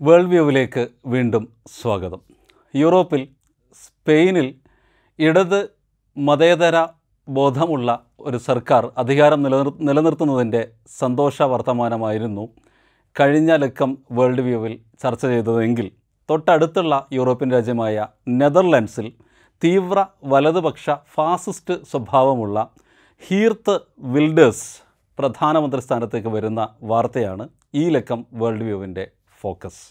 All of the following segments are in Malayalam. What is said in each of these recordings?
വേൾഡ് വ്യൂവിലേക്ക് വീണ്ടും സ്വാഗതം. യൂറോപ്പിൽ സ്പെയിനിൽ ഇടത് മതേതര ബോധമുള്ള ഒരു സർക്കാർ അധികാരം നിലനിർ നിലനിർത്തുന്നതിന്റെ സന്തോഷ വർത്തമാനമായിരുന്നു കഴിഞ്ഞ ലക്കം വേൾഡ് വ്യൂവിൽ ചർച്ച ചെയ്തതെങ്കിൽ. തൊട്ടടുത്തുള്ള യൂറോപ്യൻ രാജ്യമായ നെതർലാൻഡ്സിൽ തീവ്ര വലതുപക്ഷ ഫാസിസ്റ്റ് സ്വഭാവമുള്ള ഹീർത്ത് വിൽഡേഴ്സ് പ്രധാനമന്ത്രി സ്ഥാനത്തേക്ക് വരുന്ന വാർത്തയാണ് ഈ ലക്കം വേൾഡ് വ്യൂവിന്റെ ഫോക്കസ്.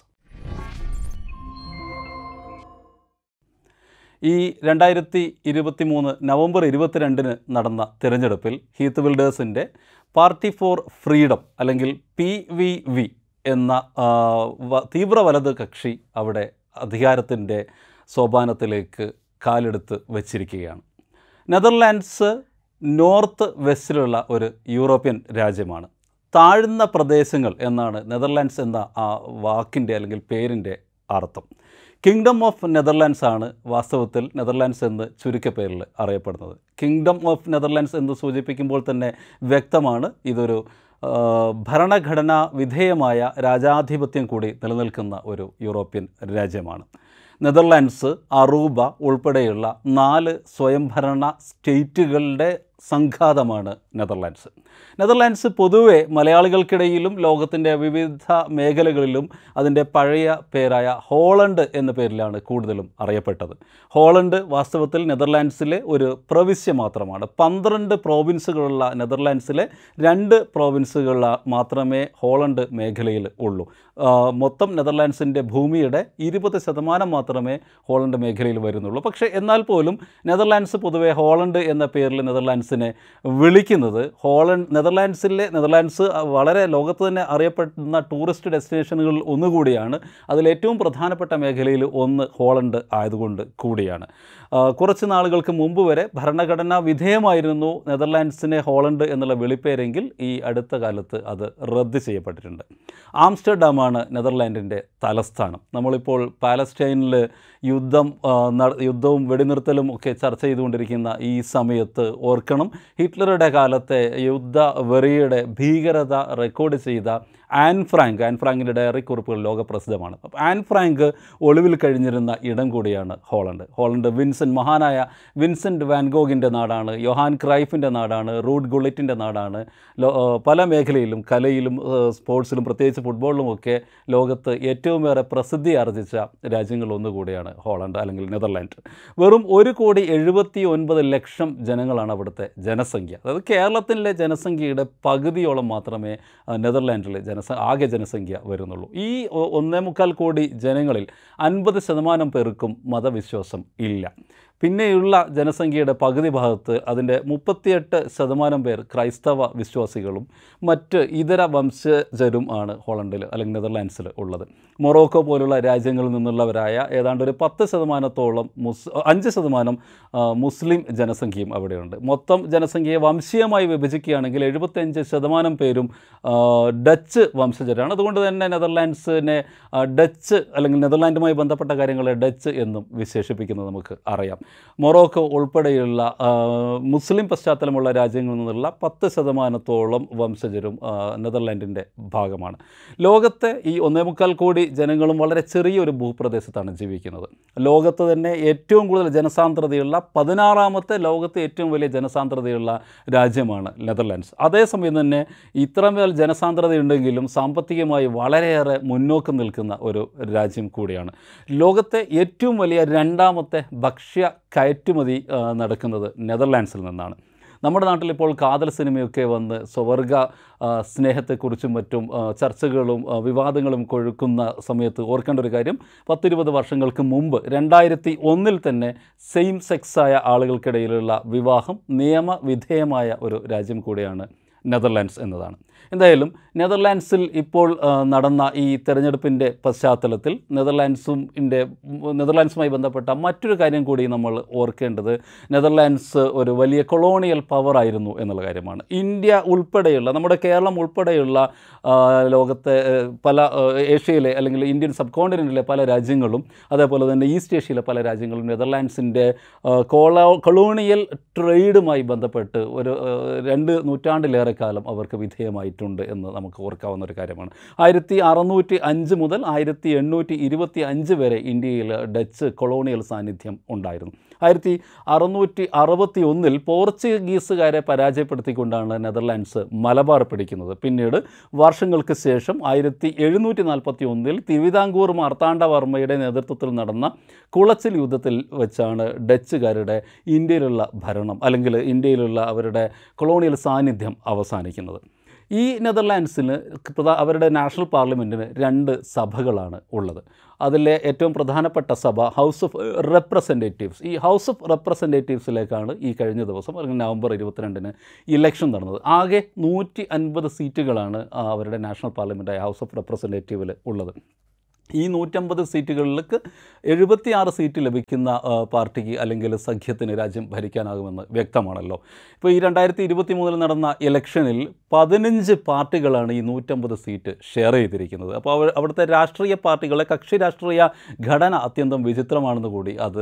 ഈ രണ്ടായിരത്തി ഇരുപത്തി മൂന്ന് നവംബർ ഇരുപത്തിരണ്ടിന് നടന്ന തിരഞ്ഞെടുപ്പിൽ ഹീത്ത് ബിൽഡേഴ്സിന്റെ പാർട്ടി ഫോർ ഫ്രീഡം അല്ലെങ്കിൽ പി വി വി എന്ന തീവ്ര വലത് കക്ഷി അവിടെ അധികാരത്തിന്റെ സോപാനത്തിലേക്ക് കാലെടുത്ത് വച്ചിരിക്കുകയാണ്. നെതർലാൻഡ്സ് നോർത്ത് വെസ്റ്റിലുള്ള ഒരു യൂറോപ്യൻ രാജ്യമാണ്. താഴ്ന്ന പ്രദേശങ്ങൾ എന്നാണ് നെതർലാൻഡ്സ് എന്ന ആ വാക്കിന്റെ അല്ലെങ്കിൽ പേരിന്റെ അർത്ഥം. കിങ്ഡം ഓഫ് നെതർലാൻഡ്സ് ആണ് വാസ്തവത്തിൽ നെതർലാൻഡ്സ് എന്ന് ചുരുക്കപ്പേരിൽ അറിയപ്പെടുന്നത്. കിങ്ഡം ഓഫ് നെതർലാൻഡ്സ് എന്ന് സൂചിപ്പിക്കുമ്പോൾ തന്നെ വ്യക്തമാണ് ഇതൊരു ഭരണഘടനാ വിധേയമായ രാജാധിപത്യം കൂടി നിലനിൽക്കുന്ന ഒരു യൂറോപ്യൻ രാജ്യമാണ്. നെതർലാൻഡ്സ് അറൂബ ഉൾപ്പെടെയുള്ള നാല് സ്വയംഭരണ സ്റ്റേറ്റുകളുടെ സംഘാതമാണ് നെതർലാൻഡ്സ്. നെതർലാൻഡ്സ് പൊതുവെ മലയാളികൾക്കിടയിലും ലോകത്തിന്റെ വിവിധ മേഖലകളിലും അതിന്റെ പഴയ പേരായ ഹോളണ്ട് എന്ന പേരിലാണ് കൂടുതലും അറിയപ്പെട്ടത്. ഹോളണ്ട് വാസ്തവത്തിൽ നെതർലാൻഡ്സിലെ ഒരു പ്രവിശ്യ മാത്രമാണ്. പന്ത്രണ്ട് പ്രോവിൻസുകളുള്ള നെതർലാൻഡ്സിലെ രണ്ട് പ്രോവിൻസുകൾ മാത്രമേ ഹോളണ്ട് മേഖലയിൽ ഉള്ളൂ. മൊത്തം നെതർലാൻഡ്സിന്റെ ഭൂമിയുടെ ഇരുപത് ശതമാനം മാത്രമേ ഹോളണ്ട് മേഖലയിൽ വരുന്നുള്ളൂ. പക്ഷേ എന്നാൽ പോലും നെതർലാൻഡ്സ് പൊതുവെ ഹോളണ്ട് എന്ന പേരിൽ നെതർലാൻഡ്സിനെ വിളിക്കുന്നത്. ഹോളണ്ട് നെതർലാൻഡ്സിലെ നെതർലാൻഡ്സ് വളരെ ലോകത്ത് തന്നെ അറിയപ്പെടുന്ന ടൂറിസ്റ്റ് ഡെസ്റ്റിനേഷനുകളിൽ ഒന്നുകൂടിയാണ്. അതിലേറ്റവും പ്രധാനപ്പെട്ട മേഖലയിൽ ഒന്ന് ഹോളണ്ട് ആയതുകൊണ്ട് കൂടിയാണ്. കുറച്ച് നാളുകൾക്ക് മുമ്പ് വരെ ഭരണഘടനാ വിധേയമായിരുന്നു നെതർലാൻഡ്സിനെ ഹോളണ്ട് എന്നുള്ള വിളിപ്പേരെങ്കിൽ ഈ അടുത്ത കാലത്ത് അത് റദ്ദ് ചെയ്യപ്പെട്ടിട്ടുണ്ട്. ആംസ്റ്റർഡാമാണ് നെതർലാൻഡിന്റെ തലസ്ഥാനം. നമ്മളിപ്പോൾ പാലസ്റ്റൈനിൽ യുദ്ധം യുദ്ധവും വെടിനിർത്തലും ഒക്കെ ചർച്ച ചെയ്തുകൊണ്ടിരിക്കുന്ന ഈ സമയത്ത് ഓർക്കണം ഹിറ്റ്ലറുടെ കാലത്തെ യുദ്ധ വെറിയുടെ ഭീകരത റെക്കോർഡ് ചെയ്ത ആൻ ഫ്രാങ്ക് ആൻ ഫ്രാങ്കിന്റെ ഡയറി കുറിപ്പുകൾ ലോകപ്രസിദ്ധമാണ്. അപ്പോൾ ആൻ ഫ്രാങ്ക് ഒളിവിൽ കഴിഞ്ഞിരുന്ന ഇടം കൂടിയാണ് ഹോളണ്ട്. ഹോളണ്ട് വിൻസെന്റ് മഹാനായ വിൻസെന്റ് വാൻഗോഗിന്റെ നാടാണ് യൊഹാൻ ക്രൈഫിന്റെ നാടാണ് റൂഡ് ഗുളിറ്റിന്റെ നാടാണ്. പല മേഖലയിലും കലയിലും സ്പോർട്സിലും പ്രത്യേകിച്ച് ഫുട്ബോളിലും ഒക്കെ ലോകത്ത് ഏറ്റവുമേറെ പ്രസിദ്ധി ആർജിച്ച രാജ്യങ്ങളൊന്നു ഒന്നുകൂടിയാണ് ഹോളണ്ട് അല്ലെങ്കിൽ നെതർലാൻഡ്. വെറും ഒരു കോടി എഴുപത്തി ഒൻപത് ലക്ഷം ജനങ്ങളാണ് അവിടുത്തെ ജനസംഖ്യ. അതായത് കേരളത്തിലെ ജനസംഖ്യയുടെ പകുതിയോളം മാത്രമേ നെതർലാൻഡിൽ ജനസ ആകെ ജനസംഖ്യ വരുന്നുള്ളൂ. ഈ ഒന്നേ മുക്കാൽ കോടി ജനങ്ങളിൽ അൻപത് ശതമാനം പേർക്കും മതവിശ്വാസം ഇല്ല. പിന്നെയുള്ള ജനസംഖ്യയുടെ പകുതി ഭാഗത്ത് അതിന്റെ മുപ്പത്തിയെട്ട് ശതമാനം പേർ ക്രൈസ്തവ വിശ്വാസികളും മറ്റ് ഇതര വംശജരും ആണ് ഹോളണ്ടിൽ അല്ലെങ്കിൽ നെതർലാൻഡ്സിൽ ഉള്ളത്. മൊറോക്കോ പോലുള്ള രാജ്യങ്ങളിൽ നിന്നുള്ളവരായ ഏതാണ്ട് ഒരു പത്ത് ശതമാനത്തോളം മുസ് അഞ്ച് ശതമാനം മുസ്ലിം ജനസംഖ്യയും അവിടെയുണ്ട്. മൊത്തം ജനസംഖ്യയെ വംശീയമായി വിഭജിക്കുകയാണെങ്കിൽ എഴുപത്തിയഞ്ച് ശതമാനം പേരും ഡച്ച് വംശജരാണ്. അതുകൊണ്ട് തന്നെ നെതർലാൻഡ്സിനെ ഡച്ച് അല്ലെങ്കിൽ നെതർലാൻഡുമായി ബന്ധപ്പെട്ട കാര്യങ്ങളെ ഡച്ച് എന്നും വിശേഷിപ്പിക്കുന്നത് നമുക്ക് അറിയാം. മൊറോക്കോ ഉൾപ്പെടെയുള്ള മുസ്ലിം പശ്ചാത്തലമുള്ള രാജ്യങ്ങളിൽ നിന്നുള്ള പത്ത് ശതമാനത്തോളം വംശജരും നെതർലാൻഡിന്റെ ഭാഗമാണ്. ലോകത്തെ ഈ ഒന്നേ മുക്കാൽ കോടി ജനങ്ങളും വളരെ ചെറിയൊരു ഭൂപ്രദേശത്താണ് ജീവിക്കുന്നത്. ലോകത്ത് തന്നെ ഏറ്റവും കൂടുതൽ ജനസാന്ദ്രതയുള്ള പതിനാറാമത്തെ ലോകത്തെ ഏറ്റവും വലിയ ജനസാന്ദ്രതയുള്ള രാജ്യമാണ് നെതർലാൻഡ്സ്. അതേസമയം തന്നെ ഇത്രമേൽ ജനസാന്ദ്രതയുണ്ടെങ്കിലും സാമ്പത്തികമായി വളരെയേറെ മുന്നോക്കം നിൽക്കുന്ന ഒരു രാജ്യം കൂടിയാണ്. ലോകത്തെ ഏറ്റവും വലിയ രണ്ടാമത്തെ ഭക്ഷ്യ കയറ്റുമതി നടക്കുന്നത് നെതർലാൻഡ്സിൽ നിന്നാണ്. നമ്മുടെ നാട്ടിൽ ഇപ്പോൾ കാതൽ സിനിമയൊക്കെ വന്ന് സ്വവർഗ സ്നേഹത്തെക്കുറിച്ചും മറ്റും ചർച്ചകളും വിവാദങ്ങളും കൊഴുക്കുന്ന സമയത്ത് ഓർക്കേണ്ട ഒരു കാര്യം പത്തിരുപത് വർഷങ്ങൾക്ക് മുമ്പ് രണ്ടായിരത്തി ഒന്നിൽ തന്നെ സെയിം സെക്സായ ആളുകൾക്കിടയിലുള്ള വിവാഹം നിയമവിധേയമായ ഒരു രാജ്യം കൂടിയാണ് നെതർലാൻഡ്സ് എന്നതാണ്. എന്തായാലും നെതർലാൻഡ്സിൽ ഇപ്പോൾ നടന്ന ഈ തെരഞ്ഞെടുപ്പിന്റെ പശ്ചാത്തലത്തിൽ നെതർലാൻഡ്സും ഇന്റെ നെതർലാൻഡ്സുമായി ബന്ധപ്പെട്ട മറ്റൊരു കാര്യം കൂടി നമ്മൾ ഓർക്കേണ്ടത് നെതർലാൻഡ്സ് ഒരു വലിയ കൊളോണിയൽ പവർ ആയിരുന്നു എന്നുള്ള കാര്യമാണ്. ഇന്ത്യ ഉൾപ്പെടെയുള്ള നമ്മുടെ കേരളം ഉൾപ്പെടെയുള്ള ലോകത്തെ പല ഏഷ്യയിലെ അല്ലെങ്കിൽ ഇന്ത്യൻ സബ് കോണ്ടിനെന്റിലെ പല രാജ്യങ്ങളും അതേപോലെ തന്നെ ഈസ്റ്റ് ഏഷ്യയിലെ പല രാജ്യങ്ങളും നെതർലാൻഡ്സിന്റെ കോളോ കൊളോണിയൽ ട്രേഡുമായി ബന്ധപ്പെട്ട് ഒരു രണ്ട് നൂറ്റാണ്ടിലേറെ കാലം അവർക്ക് വിധേയമായിട്ടുണ്ട് ഉണ്ടായിട്ടുണ്ട് എന്ന് നമുക്ക് ഓർക്കാവുന്ന ഒരു കാര്യമാണ്. ആയിരത്തി അറുന്നൂറ്റി അഞ്ച് മുതൽ ആയിരത്തി എണ്ണൂറ്റി ഇരുപത്തി അഞ്ച് വരെ ഇന്ത്യയിൽ ഡച്ച് കൊളോണിയൽ സാന്നിധ്യം ഉണ്ടായിരുന്നു. ആയിരത്തി അറുന്നൂറ്റി അറുപത്തി ഒന്നിൽ പോർച്ചുഗീസുകാരെ പരാജയപ്പെടുത്തിക്കൊണ്ടാണ് നെതർലാൻഡ്സ് മലബാർ പിടിക്കുന്നത്. പിന്നീട് വർഷങ്ങൾക്ക് ശേഷം ആയിരത്തി എഴുന്നൂറ്റി നാൽപ്പത്തി ഒന്നിൽ തിരുവിതാംകൂർ മാർത്താണ്ഡവർമ്മയുടെ നേതൃത്വത്തിൽ നടന്ന കുളച്ചിൽ യുദ്ധത്തിൽ വെച്ചാണ് ഡച്ചുകാരുടെ ഇന്ത്യയിലുള്ള ഭരണം അല്ലെങ്കിൽ ഇന്ത്യയിലുള്ള അവരുടെ കൊളോണിയൽ സാന്നിധ്യം അവസാനിക്കുന്നത്. ഈ നെതർലാൻഡ്സിന് അവരുടെ നാഷണൽ പാർലമെന്റിന് രണ്ട് സഭകളാണ് ഉള്ളത്. അതിലെ ഏറ്റവും പ്രധാനപ്പെട്ട സഭ ഹൗസ് ഓഫ് റെപ്രസെന്റേറ്റീവ്സ് ഈ ഹൗസ് ഓഫ് റെപ്രസെന്റേറ്റീവ്സിലേക്കാണ് ഈ കഴിഞ്ഞ ദിവസം അല്ലെങ്കിൽ നവംബർ ഇരുപത്തിരണ്ടിന് ഇലക്ഷൻ നടന്നത്. ആകെ നൂറ്റി അൻപത് സീറ്റുകളാണ് അവരുടെ നാഷണൽ പാർലമെന്റായ ഹൗസ് ഓഫ് റെപ്രസെന്റേറ്റീവിൽ ഉള്ളത്. ഈ നൂറ്റമ്പത് സീറ്റുകളിലേക്ക് എഴുപത്തിയാറ് സീറ്റ് ലഭിക്കുന്ന പാർട്ടിക്ക് അല്ലെങ്കിൽ സഖ്യത്തിന് രാജ്യം ഭരിക്കാനാകുമെന്ന് വ്യക്തമാണല്ലോ. ഇപ്പോൾ ഈ രണ്ടായിരത്തി ഇരുപത്തി മൂന്നിൽ നടന്ന ഇലക്ഷനിൽ പതിനഞ്ച് പാർട്ടികളാണ് ഈ നൂറ്റമ്പത് സീറ്റ് ഷെയർ ചെയ്തിരിക്കുന്നത്. അപ്പോൾ അവർ അവിടുത്തെ രാഷ്ട്രീയ പാർട്ടികളെ കക്ഷി രാഷ്ട്രീയ ഘടന അത്യന്തം വിചിത്രമാണെന്ന് കൂടി അത്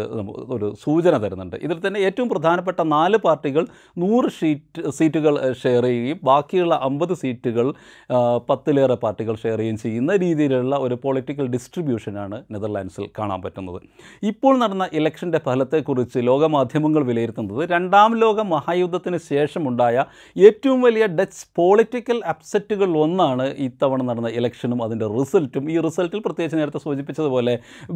ഒരു സൂചന തരുന്നുണ്ട്. ഇതിൽ തന്നെ ഏറ്റവും പ്രധാനപ്പെട്ട നാല് പാർട്ടികൾ നൂറ് ഷീറ്റ് സീറ്റുകൾ ഷെയർ ചെയ്യുകയും ബാക്കിയുള്ള അമ്പത് സീറ്റുകൾ പത്തിലേറെ പാർട്ടികൾ ഷെയർ ചെയ്യുകയും ചെയ്യുന്ന രീതിയിലുള്ള ഒരു പൊളിറ്റിക്കൽ ഡിസ്ട്രിബ്യൂഷനാണ് നെതർലാൻഡ്സിൽ കാണാൻ പറ്റുന്നത്. ഇപ്പോൾ നടന്ന ഇലക്ഷന്റെ ഫലത്തെക്കുറിച്ച് ലോകമാധ്യമങ്ങൾ വിലയിരുത്തുന്നത് രണ്ടാം ലോക മഹായുദ്ധത്തിന് ശേഷമുണ്ടായ ഏറ്റവും വലിയ ഡച്ച് പൊളിറ്റിക്കൽ അപ്സെറ്റുകൾ ഒന്നാണ് ഇത്തവണ നടന്ന ഇലക്ഷനും അതിന്റെ റിസൾട്ടും. ഈ റിസൾട്ടിൽ പ്രത്യേകിച്ച് നേരത്തെ സൂചിപ്പിച്ചതുപോലെ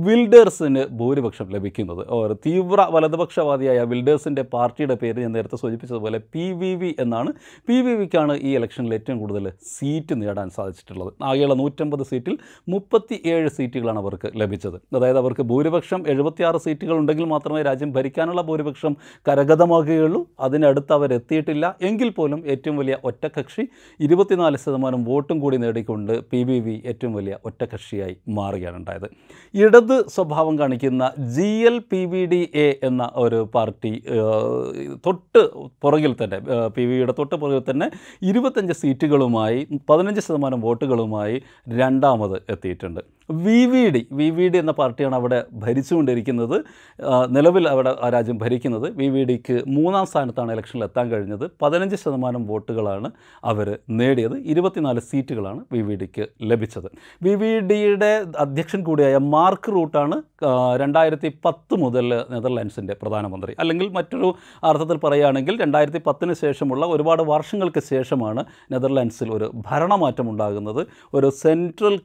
വിൽഡേഴ്സിന് ഭൂരിപക്ഷം ലഭിക്കുന്നത്. തീവ്ര വലതുപക്ഷവാദിയായ വിൽഡേഴ്സിന്റെ പാർട്ടിയുടെ പേര് ഞാൻ നേരത്തെ സൂചിപ്പിച്ചതുപോലെ പി വി വി എന്നാണ്. പി വി വിക്കാണ് ഈ ഇലക്ഷനിൽ ഏറ്റവും കൂടുതൽ സീറ്റ് നേടാൻ സാധിച്ചിട്ടുള്ളത്. ആകെയുള്ള നൂറ്റമ്പത് സീറ്റിൽ മുപ്പത്തി ഏഴ് സീറ്റുകളാണ് അവർക്ക് ലഭിച്ചത്. അതായത് അവർക്ക് ഭൂരിപക്ഷം എഴുപത്തിയാറ് സീറ്റുകൾ ഉണ്ടെങ്കിൽ മാത്രമേ രാജ്യം ഭരിക്കാനുള്ള ഭൂരിപക്ഷം കരഗതമാകുകയുള്ളൂ. അതിനടുത്ത് അവരെത്തിയിട്ടില്ല എങ്കിൽ പോലും ഏറ്റവും വലിയ ഒറ്റക്കക്ഷി ഇരുപത്തിനാല് ശതമാനം വോട്ടും കൂടി നേടിക്കൊണ്ട് പി ബി വി ഏറ്റവും വലിയ ഒറ്റക്കക്ഷിയായി മാറുകയാണ് ഉണ്ടായത്. ഇടത് സ്വഭാവം കാണിക്കുന്ന G L P V D A എന്ന ഒരു പാർട്ടി തൊട്ട് പുറകിൽ തന്നെ പി വിയുടെ തൊട്ട് പുറകിൽ തന്നെ ഇരുപത്തഞ്ച് സീറ്റുകളുമായി പതിനഞ്ച് ശതമാനം വോട്ടുകളുമായി രണ്ടാമത് എത്തിയിട്ടുണ്ട്. V V D V V D എന്ന പാർട്ടിയാണ് അവിടെ ഭരിച്ചുകൊണ്ടിരിക്കുന്നത്. നിലവിൽ അവിടെ ആ രാജ്യം ഭരിക്കുന്നത്. വി വി ഡിക്ക് മൂന്നാം സ്ഥാനത്താണ് ഇലക്ഷനിൽ എത്താൻ കഴിഞ്ഞത്. പതിനഞ്ച് ശതമാനം വോട്ടുകളാണ് അവർ നേടിയത്. ഇരുപത്തിനാല് സീറ്റുകളാണ് വി വി ഡിക്ക് ലഭിച്ചത്. വി വി ഡിയുടെ അധ്യക്ഷൻ കൂടിയായ മാർക്ക് റൂട്ടാണ് രണ്ടായിരത്തി പത്ത് മുതൽ നെതർലാൻഡ്സിന്റെ പ്രധാനമന്ത്രി. അല്ലെങ്കിൽ മറ്റൊരു അർത്ഥത്തിൽ പറയുകയാണെങ്കിൽ രണ്ടായിരത്തി പത്തിന് ശേഷമുള്ള ഒരുപാട് വർഷങ്ങൾക്ക് ശേഷമാണ് നെതർലാൻഡ്സിൽ ഒരു ഭരണമാറ്റം ഉണ്ടാകുന്നത് ഒരു സെൻട്രൽ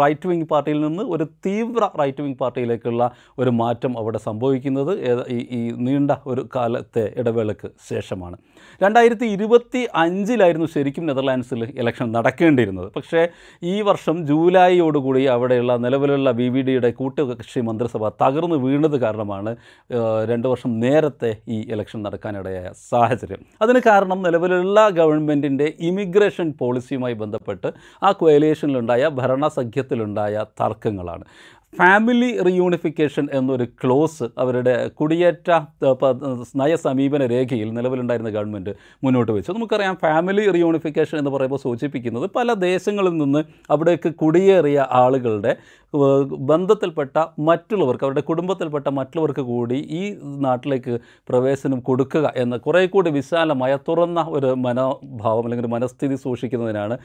റൈറ്റ് വിങ് പാർട്ടിയിൽ നിന്ന് ഒരു തീവ്ര റൈറ്റ് വിങ് പാർട്ടിയിലേക്കുള്ള ഒരു മാറ്റം അവിടെ സംഭവിക്കുന്നത് ഈ നീണ്ട ഒരു കാലത്തെ ഇടവേളയ്ക്ക് ശേഷമാണ്. രണ്ടായിരത്തി ഇരുപത്തി അഞ്ചിലായിരുന്നു ശരിക്കും നെതർലാൻഡ്സിൽ ഇലക്ഷൻ നടക്കേണ്ടിയിരുന്നത്. പക്ഷേ ഈ വർഷം ജൂലൈയോടുകൂടി അവിടെയുള്ള നിലവിലുള്ള ബി വി ഡിയുടെ കൂട്ടുകക്ഷി മന്ത്രിസഭ തകർന്നു വീണത് കാരണമാണ് രണ്ട് വർഷം നേരത്തെ ഈ ഇലക്ഷൻ നടക്കാനിടയായ സാഹചര്യം. അതിന് കാരണം നിലവിലുള്ള ഗവൺമെന്റിന്റെ ഇമിഗ്രേഷൻ പോളിസിയുമായി ബന്ധപ്പെട്ട് ആ കോയലേഷനിലുണ്ടായ ഭരണസഖ്യത്തിലുണ്ടായ തർക്കങ്ങളാണ്. ഫാമിലി റീയൂണിഫിക്കേഷൻ എന്നൊരു ക്ലോസ് അവരുടെ കുടിയേറ്റ നയസമീപന നയ രേഖയിൽ നിലവിലുണ്ടായിരുന്ന ഗവൺമെന്റ് മുന്നോട്ട് വെച്ചു. നമുക്കറിയാം ഫാമിലി റീയൂണിഫിക്കേഷൻ എന്ന് പറയുമ്പോൾ സൂചിപ്പിക്കുന്നത് പല ദേശങ്ങളിൽ നിന്ന് അവിടേക്ക് കുടിയേറിയ ആളുകളുടെ ബന്ധത്തിൽപ്പെട്ട മറ്റുള്ളവർക്ക് അവരുടെ കുടുംബത്തിൽപ്പെട്ട മറ്റുള്ളവർക്ക് കൂടി ഈ നാട്ടിലേക്ക് പ്രവേശനം കൊടുക്കുക എന്ന കുറേ കൂടി വിശാലമായ തുറന്ന ഒരു മനോഭാവം അല്ലെങ്കിൽ ഒരു മനസ്ഥിതി സൂക്ഷിക്കുന്നതിനാണ്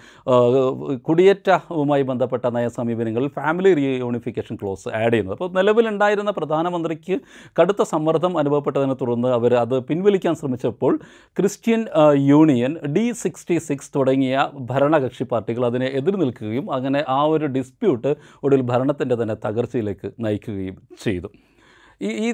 കുടിയേറ്റവുമായി ബന്ധപ്പെട്ട നയസമീപനങ്ങളിൽ ഫാമിലി റീയൂണിഫിക്കേഷൻ ക്ലോസ് ആഡ് ചെയ്യുന്നത്. അപ്പോൾ നിലവിലുണ്ടായിരുന്ന പ്രധാനമന്ത്രിക്ക് കടുത്ത സമ്മർദ്ദം അനുഭവപ്പെട്ടതിനെ തുടർന്ന് അവർ അത് പിൻവലിക്കാൻ ശ്രമിച്ചപ്പോൾ Christian union D sixty six തുടങ്ങിയ ഭരണകക്ഷി പാർട്ടികൾ അതിനെ എതിർ നിൽക്കുകയും അങ്ങനെ ആ ഒരു ഡിസ്പ്യൂട്ട് ഒടുവിൽ ഭരണത്തിന്റെ തന്നെ തകർച്ചയിലേക്ക് നയിക്കുകയും ചെയ്തു. ഈ ഈ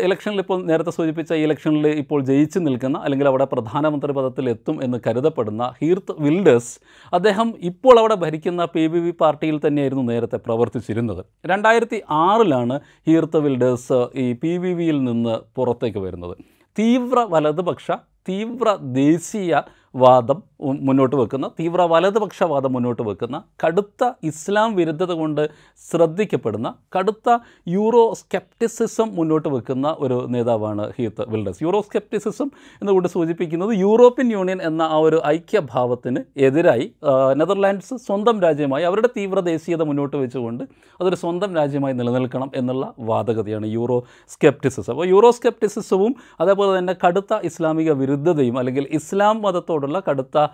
ഇലക്ഷനിൽ ഇപ്പോൾ നേരത്തെ സൂചിപ്പിച്ച ഈ ഇലക്ഷനിൽ ഇപ്പോൾ ജയിച്ചു നിൽക്കുന്ന അല്ലെങ്കിൽ അവിടെ പ്രധാനമന്ത്രി പദത്തിൽ എത്തും എന്ന് കരുതപ്പെടുന്ന ഹീർത്ത് വിൽഡേഴ്സ് അദ്ദേഹം ഇപ്പോൾ അവിടെ ഭരിക്കുന്ന പി ബി വി പാർട്ടിയിൽ തന്നെയായിരുന്നു നേരത്തെ പ്രവർത്തിച്ചിരുന്നത്. രണ്ടായിരത്തി ആറിലാണ് ഹീർത്ത് വിൽഡേഴ്സ് ഈ പി വി വിയിൽ നിന്ന് പുറത്തേക്ക് വരുന്നത്. തീവ്ര വലതുപക്ഷ തീവ്ര ദേശീയ വാദം ഉം മുന്നോട്ട് വെക്കുന്ന തീവ്ര വലതുപക്ഷവാദം മുന്നോട്ട് വെക്കുന്ന കടുത്ത ഇസ്ലാം വിരുദ്ധത കൊണ്ട് ശ്രദ്ധിക്കപ്പെടുന്ന കടുത്ത യൂറോ സ്കെപ്റ്റിസിസം മുന്നോട്ട് വെക്കുന്ന ഒരു നേതാവാണ് ഹീത്ത് വിൽഡസ്. യൂറോ സ്കെപ്റ്റിസിസം എന്നുകൊണ്ട് സൂചിപ്പിക്കുന്നത് യൂറോപ്യൻ യൂണിയൻ എന്ന ആ ഒരു ഐക്യഭാവത്തിന് എതിരായി നെതർലാൻഡ്സ് സ്വന്തം രാജ്യമായി അവരുടെ തീവ്ര ദേശീയത മുന്നോട്ട് വെച്ചുകൊണ്ട് അതൊരു സ്വന്തം രാജ്യമായി നിലനിൽക്കണം എന്നുള്ള വാദഗതിയാണ് യൂറോ സ്കെപ്റ്റിസിസം അപ്പോൾ യൂറോ സ്കെപ്റ്റിസിസവും അതേപോലെ തന്നെ കടുത്ത ഇസ്ലാമിക വിരുദ്ധതയും അല്ലെങ്കിൽ ഇസ്ലാം മതത്തോടുള്ള കടുത്ത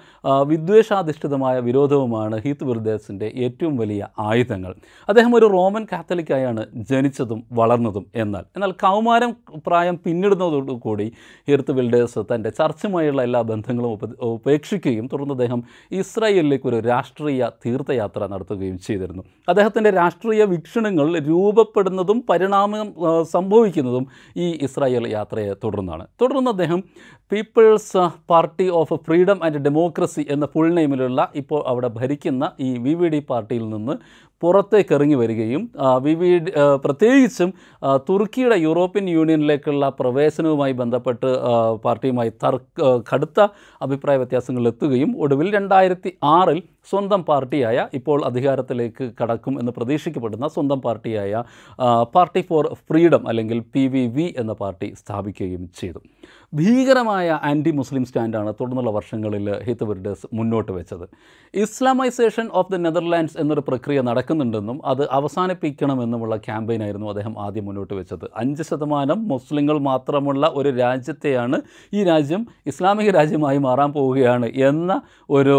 വിദ്വേഷാധിഷ്ഠിതമായ വിരോധവുമാണ് ഹീത്ത് വിർദേസിന്റെ ഏറ്റവും വലിയ ആയുധങ്ങൾ. അദ്ദേഹം ഒരു റോമൻ കാത്തലിക്കായാണ് ജനിച്ചതും വളർന്നതും എന്നാൽ. എന്നാൽ കൗമാരം പ്രായം പിന്നിടുന്നതോടുകൂടി ഹീർത്ത് ബിൽഡേഴ്സ് തന്റെ ചർച്ചുമായുള്ള എല്ലാ ബന്ധങ്ങളും ഉപേക്ഷിക്കുകയും തുടർന്ന് അദ്ദേഹം ഇസ്രായേലിലേക്ക് ഒരു രാഷ്ട്രീയ തീർത്ഥയാത്ര നടത്തുകയും ചെയ്തിരുന്നു. അദ്ദേഹത്തിന്റെ രാഷ്ട്രീയ വീക്ഷണങ്ങൾ രൂപപ്പെടുന്നതും പരിണാമം സംഭവിക്കുന്നതും ഈ ഇസ്രായേൽ യാത്രയെ തുടർന്നാണ്. തുടർന്ന് അദ്ദേഹം people's party of freedom and democracy എന്ന ഫുൾ നെയിമിലുള്ള ഇപ്പോൾ അവിടെ ഭരിക്കുന്ന ഈ വി വി ഡി പാർട്ടിയിൽ നിന്ന് പുറത്തേക്ക് ഇറങ്ങി വരികയും വി വി പ്രത്യേകിച്ചും തുർക്കിയുടെ യൂറോപ്യൻ യൂണിയനിലേക്കുള്ള പ്രവേശനവുമായി ബന്ധപ്പെട്ട് പാർട്ടിയുമായി തർക്ക കടുത്ത അഭിപ്രായ വ്യത്യാസങ്ങളിലെത്തുകയും ഒടുവിൽ രണ്ടായിരത്തി ആറിൽ സ്വന്തം പാർട്ടിയായ ഇപ്പോൾ അധികാരത്തിലേക്ക് കടക്കും എന്ന് പ്രതീക്ഷിക്കപ്പെടുന്ന സ്വന്തം പാർട്ടിയായ പാർട്ടി ഫോർ ഫ്രീഡം അല്ലെങ്കിൽ പി വി വി എന്ന പാർട്ടി സ്ഥാപിക്കുകയും ചെയ്തു. ഭീകരമായ ആന്റി മുസ്ലിം സ്റ്റാൻഡാണ് തുടർന്നുള്ള വർഷങ്ങളിൽ ഹിത്ത് വെർഡേഴ്സ് മുന്നോട്ട് വെച്ചത്. ഇസ്ലാമൈസേഷൻ ഓഫ് ദി നെതർലാൻഡ്സ് എന്നൊരു പ്രക്രിയ നടക്കുന്നുണ്ടെന്നും അത് അവസാനിപ്പിക്കണമെന്നുമുള്ള ക്യാമ്പയിനായിരുന്നു അദ്ദേഹം ആദ്യം മുന്നോട്ട് വെച്ചത്. അഞ്ച് ശതമാനം മുസ്ലിങ്ങൾ മാത്രമുള്ള ഒരു രാജ്യത്തെയാണ് ഈ രാജ്യം ഇസ്ലാമിക രാജ്യമായി മാറാൻ പോവുകയാണ് എന്ന ഒരു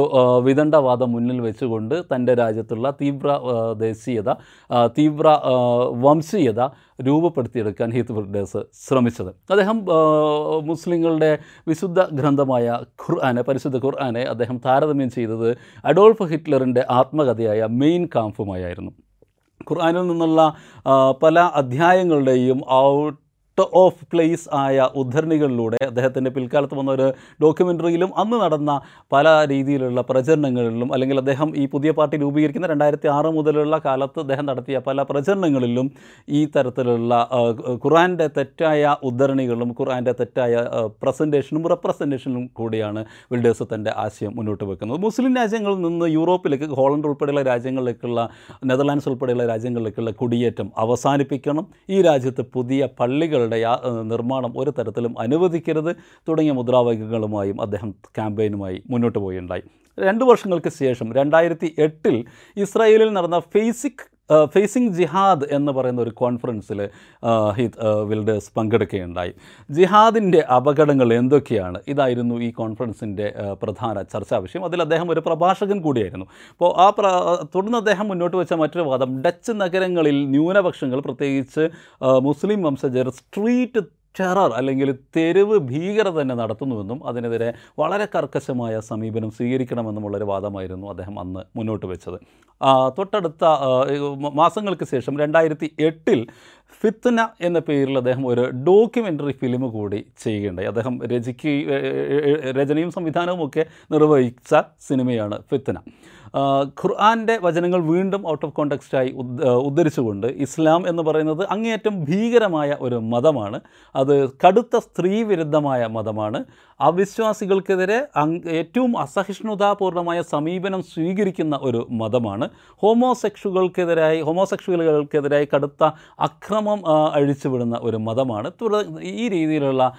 വിദണ്ഡവാദം മുന്നിൽ വെച്ചുകൊണ്ട് തന്റെ രാജ്യത്തുള്ള തീവ്ര ദേശീയത തീവ്ര വംശീയത രൂപപ്പെടുത്തിയെടുക്കാൻ ഹീത്ത് ബ്രിഡേഴ്സ് ശ്രമിച്ചത്. അദ്ദേഹം മുസ്ലിങ്ങളുടെ വിശുദ്ധ ഗ്രന്ഥമായ ഖുർആാനെ പരിശുദ്ധ ഖുർആാനെ അദ്ദേഹം താരതമ്യം ചെയ്തത് അഡോൾഫ് ഹിറ്റ്ലറിന്റെ ആത്മകഥയായ മെയിൻ കാംഫുമായിരുന്നു ഖുർആാനിൽ നിന്നുള്ള പല അധ്യായങ്ങളുടെയും ഔട്ട് ഓഫ് പ്ലേസ് ആയ ഉദ്ധരണികളിലൂടെ അദ്ദേഹത്തിന്റെ പിൽക്കാലത്ത് വന്ന ഒരു ഡോക്യുമെന്ററിയിലും അന്ന് നടന്ന പല രീതിയിലുള്ള പ്രചരണങ്ങളിലും അല്ലെങ്കിൽ അദ്ദേഹം ഈ പുതിയ പാർട്ടി രൂപീകരിക്കുന്ന രണ്ടായിരത്തി ആറ് മുതലുള്ള കാലത്ത് അദ്ദേഹം നടത്തിയ പല പ്രചരണങ്ങളിലും ഈ തരത്തിലുള്ള ഖുറാന്റെ തെറ്റായ ഉദ്ധരണികളും ഖുറാന്റെ തെറ്റായ പ്രസന്റേഷനും റെപ്രസെന്റേഷനും കൂടിയാണ് വിൽഡേഴ്സ് തന്റെ ആശയം മുന്നോട്ട് വെക്കുന്നത്. മുസ്ലിം രാജ്യങ്ങളിൽ നിന്ന് യൂറോപ്പിലേക്ക് ഹോളണ്ട് ഉൾപ്പെടെയുള്ള രാജ്യങ്ങളിലേക്കുള്ള നെതർലാൻഡ്സ് ഉൾപ്പെടെയുള്ള രാജ്യങ്ങളിലേക്കുള്ള കുടിയേറ്റം അവസാനിപ്പിക്കണം. ഈ രാജ്യത്ത് പുതിയ പള്ളികളുടെ ഏഹ് നിർമ്മാണം ഒരു തരത്തിലും അനുവദിക്കരുത് തുടങ്ങിയ മുദ്രാവാക്യങ്ങളുമായും അദ്ദേഹം ക്യാമ്പയിനുമായി മുന്നോട്ട് പോവുകയുണ്ടായി രണ്ട് വർഷങ്ങൾക്ക് ശേഷം രണ്ടായിരത്തി എട്ടിൽ ഇസ്രായേലിൽ നടന്ന ഫേസിക് ഫേസിംഗ് ജിഹാദ് എന്ന് പറയുന്ന ഒരു കോൺഫറൻസിൽ ഹിത് വിൽഡേഴ്സ് പങ്കെടുക്കുകയുണ്ടായി. ജിഹാദിന്റെ അപകടങ്ങൾ എന്തൊക്കെയാണ്? ഇതായിരുന്നു ഈ കോൺഫറൻസിന്റെ പ്രധാന ചർച്ചാ വിഷയം. അതിൽ അദ്ദേഹം ഒരു പ്രഭാഷകൻ കൂടിയായിരുന്നു. അപ്പോൾ ആ തുടർന്ന് അദ്ദേഹം മുന്നോട്ട് വെച്ച മറ്റൊരു വാദം ഡച്ച് നഗരങ്ങളിൽ ന്യൂനപക്ഷങ്ങൾ പ്രത്യേകിച്ച് മുസ്ലിം വംശജർ സ്ട്രീറ്റ് ടെറർ അല്ലെങ്കിൽ തെരുവ് ഭീകരത തന്നെ നടത്തുന്നുവെന്നും അതിനെതിരെ വളരെ കർക്കശമായ സമീപനം സ്വീകരിക്കണമെന്നുമുള്ളൊരു വാദമായിരുന്നു അദ്ദേഹം അന്ന് മുന്നോട്ട് വെച്ചത്. തൊട്ടടുത്ത മാസങ്ങൾക്ക് ശേഷം രണ്ടായിരത്തി എട്ടിൽ ഫിത്ന എന്ന പേരിൽ അദ്ദേഹം ഒരു ഡോക്യുമെന്ററി ഫിലിം കൂടി ചെയ്യുകയുണ്ടായി. അദ്ദേഹം രചിക്ക രചനയും സംവിധാനവും ഒക്കെ നിർവഹിച്ച സിനിമയാണ് ഫിത്ന. ഖുർആാന്റെ വചനങ്ങൾ വീണ്ടും ഔട്ട് ഓഫ് കോണ്ടക്സ്റ്റായി ഉദ് ഉദ്ധരിച്ചുകൊണ്ട് ഇസ്ലാം എന്ന് പറയുന്നത് അങ്ങേയറ്റം ഭീകരമായ ഒരു മതമാണ്. അത് കടുത്ത സ്ത്രീവിരുദ്ധമായ മതമാണ്. അവിശ്വാസികൾക്കെതിരെ ഏറ്റവും അസഹിഷ്ണുതാപൂർണമായ സമീപനം സ്വീകരിക്കുന്ന ഒരു മതമാണ്. ഹോമോസെക്ഷുകൾക്കെതിരായി ഹോമോസെക്ഷുവലുകൾക്കെതിരായി കടുത്ത അക്രമം ആ, അഴിച്ചുവിടുന്ന ഒരു മതമാണ്. ഈ രീതിയിലുള്ള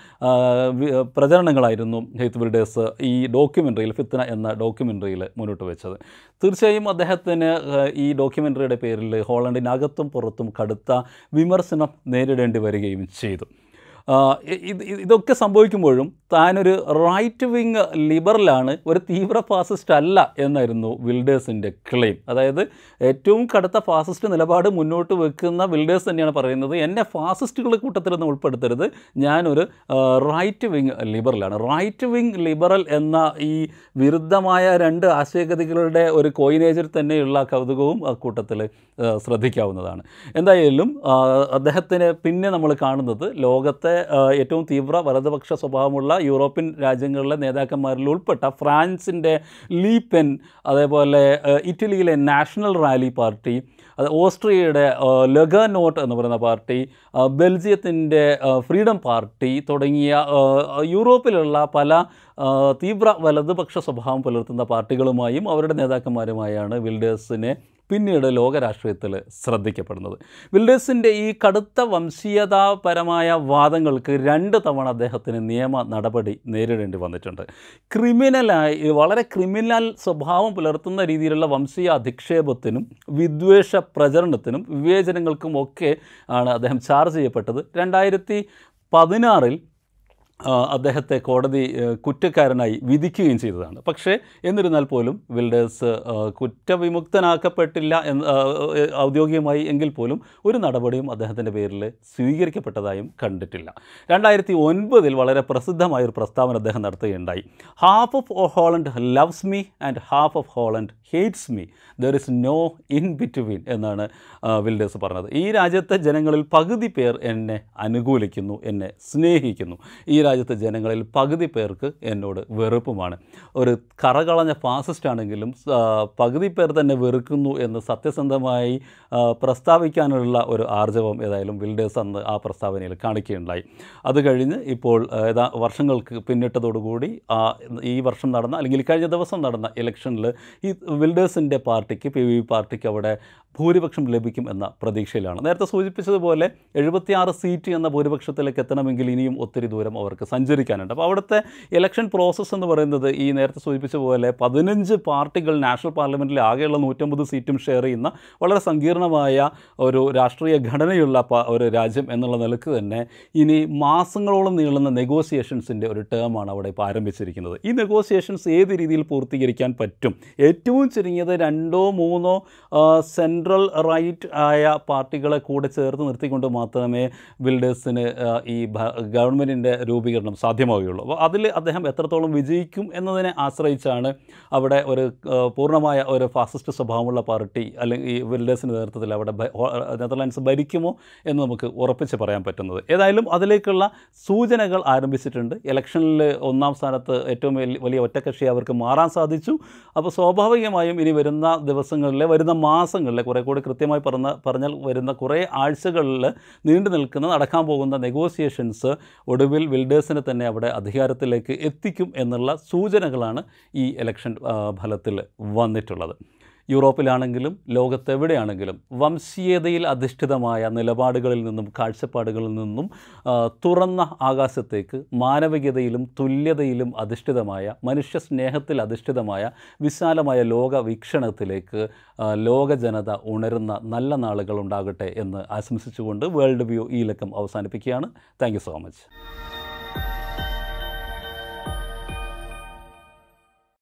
പ്രചരണങ്ങളായിരുന്നു ഹെയ്ത്ത് ബിൽഡേഴ്സ് ഈ ഡോക്യുമെന്ററിയിൽ ഫിത്ന എന്ന ഡോക്യുമെന്ററിയിൽ മുന്നോട്ട് വെച്ചത്. തീർച്ചയായും അദ്ദേഹത്തിന് ഈ ഡോക്യുമെന്ററിയുടെ പേരിൽ ഹോളണ്ടിനകത്തും പുറത്തും കടുത്ത വിമർശനം നേരിടേണ്ടി വരികയും ചെയ്തു. ഇതൊക്കെ സംഭവിക്കുമ്പോഴും താനൊരു റൈറ്റ് വിങ് ലിബറലാണ് ഒരു തീവ്ര ഫാസിസ്റ്റ് അല്ല എന്നായിരുന്നു വിൽഡേഴ്സിന്റെ ക്ലെയിം അതായത് ഏറ്റവും കടുത്ത ഫാസിസ്റ്റ് നിലപാട് മുന്നോട്ട് വെക്കുന്ന വിൽഡേഴ്സ് തന്നെയാണ് പറയുന്നത്. എന്നെ ഫാസിസ്റ്റുകളുടെ നിന്ന് ഉൾപ്പെടുത്തരുത്. ഞാനൊരു റൈറ്റ് വിങ് ലിബറലാണ് റൈറ്റ് വിങ് ലിബറൽ എന്ന ഈ വിരുദ്ധമായ രണ്ട് ആശയഗതികളുടെ ഒരു കോയിനേജിൽ തന്നെയുള്ള കൗതുകവും ആ കൂട്ടത്തിൽ ശ്രദ്ധിക്കാവുന്നതാണ്. എന്തായാലും അദ്ദേഹത്തിന് പിന്നെ നമ്മൾ കാണുന്നത് ലോകത്തെ ഏറ്റവും തീവ്ര വലതുപക്ഷ സ്വഭാവമുള്ള യൂറോപ്യൻ രാജ്യങ്ങളിലെ നേതാക്കന്മാരിൽ ഉൾപ്പെട്ട ഫ്രാൻസിന്റെ ലീപെൻ അതേപോലെ ഇറ്റലിയിലെ നാഷണൽ റാലി പാർട്ടി അത് ഓസ്ട്രിയയുടെ ലഗനോട്ട് എന്ന് പറയുന്ന പാർട്ടി ബെൽജിയത്തിന്റെ ഫ്രീഡം പാർട്ടി തുടങ്ങിയ യൂറോപ്പിലുള്ള പല തീവ്ര വലതുപക്ഷ സ്വഭാവം പുലർത്തുന്ന പാർട്ടികളുമായും അവരുടെ നേതാക്കന്മാരുമായാണ് വിൽഡേഴ്സിനെ പിന്നീട് ലോകരാഷ്ട്രീയത്തിൽ ശ്രദ്ധിക്കപ്പെടുന്നത്. വിൽഡേഴ്സിന്റെ ഈ കടുത്ത വംശീയതാപരമായ വാദങ്ങൾക്ക് രണ്ട് തവണ അദ്ദേഹത്തിന് നിയമ നടപടി നേരിടേണ്ടി വന്നിട്ടുണ്ട്. ക്രിമിനലായി വളരെ ക്രിമിനൽ സ്വഭാവം പുലർത്തുന്ന രീതിയിലുള്ള വംശീയ അധിക്ഷേപത്തിനും വിദ്വേഷ പ്രചരണത്തിനും വിവേചനങ്ങൾക്കും ഒക്കെ ആണ് അദ്ദേഹം ചാർജ് ചെയ്യപ്പെട്ടത്. രണ്ടായിരത്തി പതിനാറിൽ അദ്ദേഹത്തെ കോടതി കുറ്റക്കാരനായി വിധിക്കുകയും ചെയ്തതാണ്. പക്ഷേ എന്നിരുന്നാൽ പോലും വിൽഡേഴ്സ് കുറ്റവിമുക്തനാക്കപ്പെട്ടില്ല എന്ന് ഔദ്യോഗികമായി എങ്കിൽ പോലും ഒരു നടപടിയും അദ്ദേഹത്തിന്റെ പേരിൽ സ്വീകരിക്കപ്പെട്ടതായും കണ്ടിട്ടില്ല. രണ്ടായിരത്തി ഒൻപതിൽ വളരെ പ്രസിദ്ധമായ ഒരു പ്രസ്താവന അദ്ദേഹം നടത്തുകയുണ്ടായി. Half of Holland loves me and half of Holland hates me there is no in between എന്നാണ് വിൽഡേഴ്സ് പറഞ്ഞത്. ഈ രാജ്യത്തെ ജനങ്ങളിൽ പകുതി പേർ എന്നെ അനുകൂലിക്കുന്നു എന്നെ സ്നേഹിക്കുന്നു. ഈ രാജ്യത്തെ ജനങ്ങളിൽ പകുതി പേർക്ക് എന്നോട് വെറുപ്പുമാണ്. ഒരു കറകളഞ്ഞ ഫാസിസ്റ്റ് ആണെങ്കിലും പകുതി പേർ തന്നെ വെറുക്കുന്നു എന്ന് സത്യസന്ധമായി പ്രസ്താവിക്കാനുള്ള ഒരു ആർജവം ഏതായാലും വിൽഡേഴ്സ് അന്ന് ആ പ്രസ്താവനയിൽ കാണിക്കുകയുണ്ടായി. അത് കഴിഞ്ഞ് ഇപ്പോൾ ഏതാ വർഷങ്ങൾക്ക് പിന്നിട്ടതോടുകൂടി ഈ വർഷം നടന്ന അല്ലെങ്കിൽ കഴിഞ്ഞ ദിവസം നടന്ന ഇലക്ഷനിൽ ഈ വിൽഡേഴ്സിന്റെ പാർട്ടിക്ക് പി വി പാർട്ടിക്ക് അവിടെ ഭൂരിപക്ഷം ലഭിക്കും എന്ന പ്രതീക്ഷയിലാണ്. നേരത്തെ സൂചിപ്പിച്ചതുപോലെ എഴുപത്തിയാറ് സീറ്റ് എന്ന ഭൂരിപക്ഷത്തിലേക്ക് എത്തണമെങ്കിൽ ഇനിയും ഒത്തിരി ദൂരം അവർക്ക് സഞ്ചരിക്കാനുണ്ട്. അപ്പോൾ അവിടുത്തെ ഇലക്ഷൻ പ്രോസസ്സ് എന്ന് പറയുന്നത് ഈ നേരത്തെ സൂചിപ്പിച്ച പോലെ പതിനഞ്ച് പാർട്ടികൾ നാഷണൽ പാർലമെന്റിൽ ആകെയുള്ള നൂറ്റമ്പത് സീറ്റും ഷെയർ ചെയ്യുന്ന വളരെ സങ്കീർണമായ ഒരു രാഷ്ട്രീയ ഘടനയുള്ള ഒരു രാജ്യം എന്നുള്ള നിലയ്ക്ക് തന്നെ ഇനി മാസങ്ങളോളം നീളുന്ന നെഗോസിയേഷൻസിന്റെ ഒരു ടേമാണ് അവിടെ ഇപ്പോൾ ആരംഭിച്ചിരിക്കുന്നത്. ഈ നെഗോസിയേഷൻസ് ഏത് രീതിയിൽ പൂർത്തീകരിക്കാൻ പറ്റും? ഏറ്റവും ചുരുങ്ങിയത് രണ്ടോ മൂന്നോ സെൻട്രൽ റൈറ്റ് ആയ പാർട്ടികളെ കൂടെ ചേർത്ത് നിർത്തിക്കൊണ്ട് മാത്രമേ ബിൽഡേഴ്സിന് ഈ ഗവൺമെന്റിന്റെ രൂപീകരണം സാധ്യമാവുകയുള്ളൂ. അപ്പോൾ അതിൽ അദ്ദേഹം എത്രത്തോളം വിജയിക്കും എന്നതിനെ ആശ്രയിച്ചാണ് അവിടെ ഒരു പൂർണമായ ഒരു ഫാസിസ്റ്റ് സ്വഭാവമുള്ള പാർട്ടി അല്ലെങ്കിൽ ഈ വിൽഡേഴ്സിന്റെ നേതൃത്വത്തിൽ അവിടെ നെതർലാൻഡ്സ് ഭരിക്കുമോ എന്ന് നമുക്ക് ഉറപ്പിച്ച് പറയാൻ പറ്റുന്നത്. ഏതായാലും അതിലേക്കുള്ള സൂചനകൾ ആരംഭിച്ചിട്ടുണ്ട്. ഇലക്ഷനിൽ ഒന്നാം സ്ഥാനത്ത് ഏറ്റവും വലിയ ഒറ്റക്കക്ഷി അവർക്ക് മാറാൻ സാധിച്ചു. അപ്പോൾ സ്വാഭാവികമായും ഇനി വരുന്ന ദിവസങ്ങളിലെ വരുന്ന മാസങ്ങളിലെ കുറേ കൂടി കൃത്യമായി പറഞ്ഞ പറഞ്ഞാൽ വരുന്ന കുറേ ആഴ്ചകളിൽ നീണ്ടു നിൽക്കുന്ന നടക്കാൻ പോകുന്ന നെഗോസിയേഷൻസ് ഒടുവിൽ വിൽഡേഴ്സിനെ തന്നെ അവിടെ അധികാരത്തിലേക്ക് എത്തിക്കും എന്നുള്ള സൂചനകളാണ് ഈ ഇലക്ഷൻ ഫലത്തിൽ വന്നിട്ടുള്ളത്. യൂറോപ്പിലാണെങ്കിലും ലോകത്തെവിടെയാണെങ്കിലും വംശീയതയിൽ അധിഷ്ഠിതമായ നിലപാടുകളിൽ നിന്നും കാഴ്ചപ്പാടുകളിൽ നിന്നും തുറന്ന ആകാശത്തേക്ക് മാനവികതയിലും തുല്യതയിലും അധിഷ്ഠിതമായ മനുഷ്യ സ്നേഹത്തിൽ അധിഷ്ഠിതമായ വിശാലമായ ലോകവീക്ഷണത്തിലേക്ക് ലോക ജനത ഉണരുന്ന നല്ല നാളുകൾ ഉണ്ടാകട്ടെ എന്ന് ആശംസിച്ചുകൊണ്ട് വേൾഡ് വ്യൂ ഈ ലക്കം അവസാനിപ്പിക്കുകയാണ്. Thank so much